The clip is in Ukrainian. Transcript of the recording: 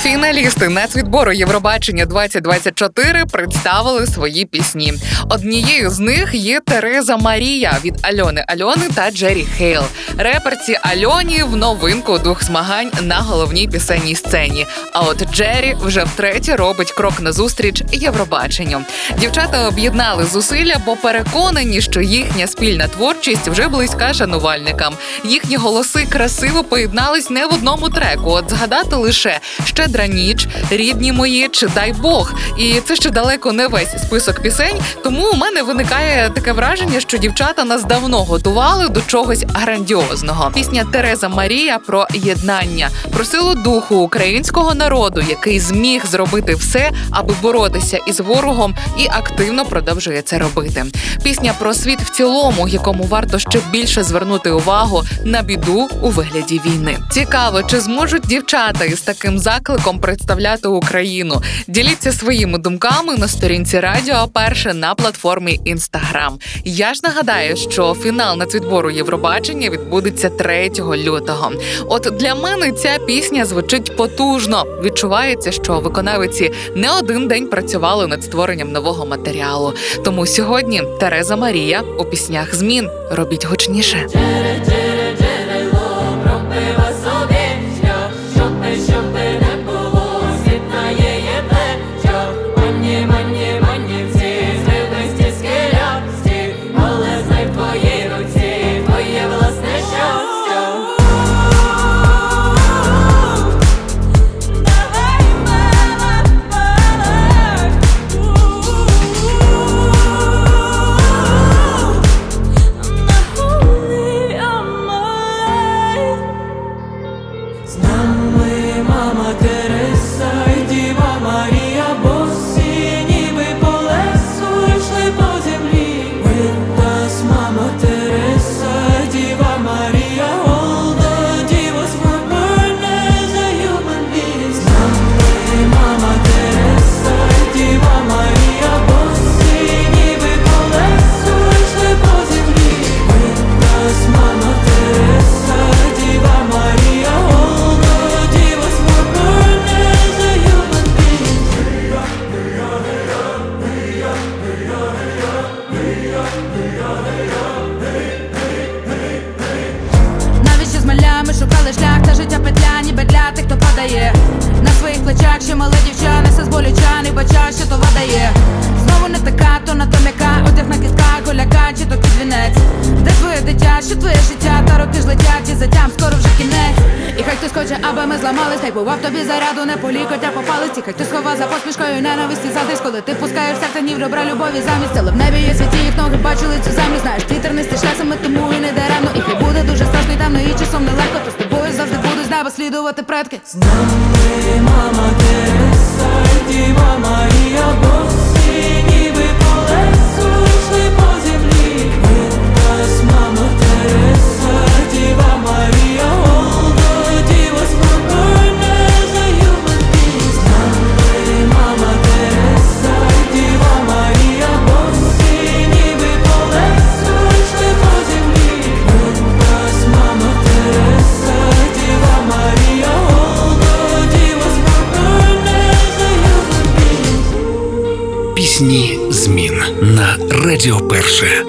Фіналісти нацвідбору Євробачення 2024 представили свої пісні. Однією з них є Тереза Марія від Альони Альони та Джері Хейл. Реперці Альоні в новинку двох змагань на головній пісенній сцені. А от Джері вже втретє робить крок назустріч Євробаченню. Дівчата об'єднали зусилля, бо переконані, що їхня спільна творчість вже близька шанувальникам. Їхні голоси красиво поєднались не в одному треку. От згадати лише щедра ніч, рідні мої чи дай Бог. І це ще далеко не весь список пісень. Тому у мене виникає таке враження, що дівчата нас давно готували до чогось грандіозного. Пісня Тереза Марія про єднання, про силу духу українського народу, який зміг зробити все, аби боротися із ворогом, і активно продовжує це робити. Пісня про світ в цілому, якому варто ще більше звернути увагу на біду у вигляді війни. Цікаво, чи зможуть дівчата із таким закликом представляти Україну? Діліться своїми думками на сторінці Радіо Перше на платформі Інстаграм. Я ж нагадаю, що фінал нацвідбору Євробачення відбудеться 3 лютого. От для мене ця пісня звучить потужно. Відчувається, що виконавиці не один день працювали над створенням нового матеріалу. Тому сьогодні Тереза Марія у піснях змін робіть гучніше. Не бача, що то дає Знову не така, то на то м'яка, одяг на кітках, голяка, чи то кізвінець Де твоє дитя, що твоє життя, та роки ж летять, і затям скоро вже кінець. І хай хтось хоче, аби ми зламались, хай бував тобі заряду, не по лікотя по палиці. Хай хтось хова за посмішкою ненависті задись, коли ти пускаєш серце ні в ребра любові замість. Але в небі є світі, їх ноги бачили цю землю, знаєш, ти тернистий шлях саме тому і не даремно. І хай буде дуже страшно і темно, і часом нелегко, то з тобою завжди будуть з неба слідувати предки. З мама Тереса на Радіо Перше.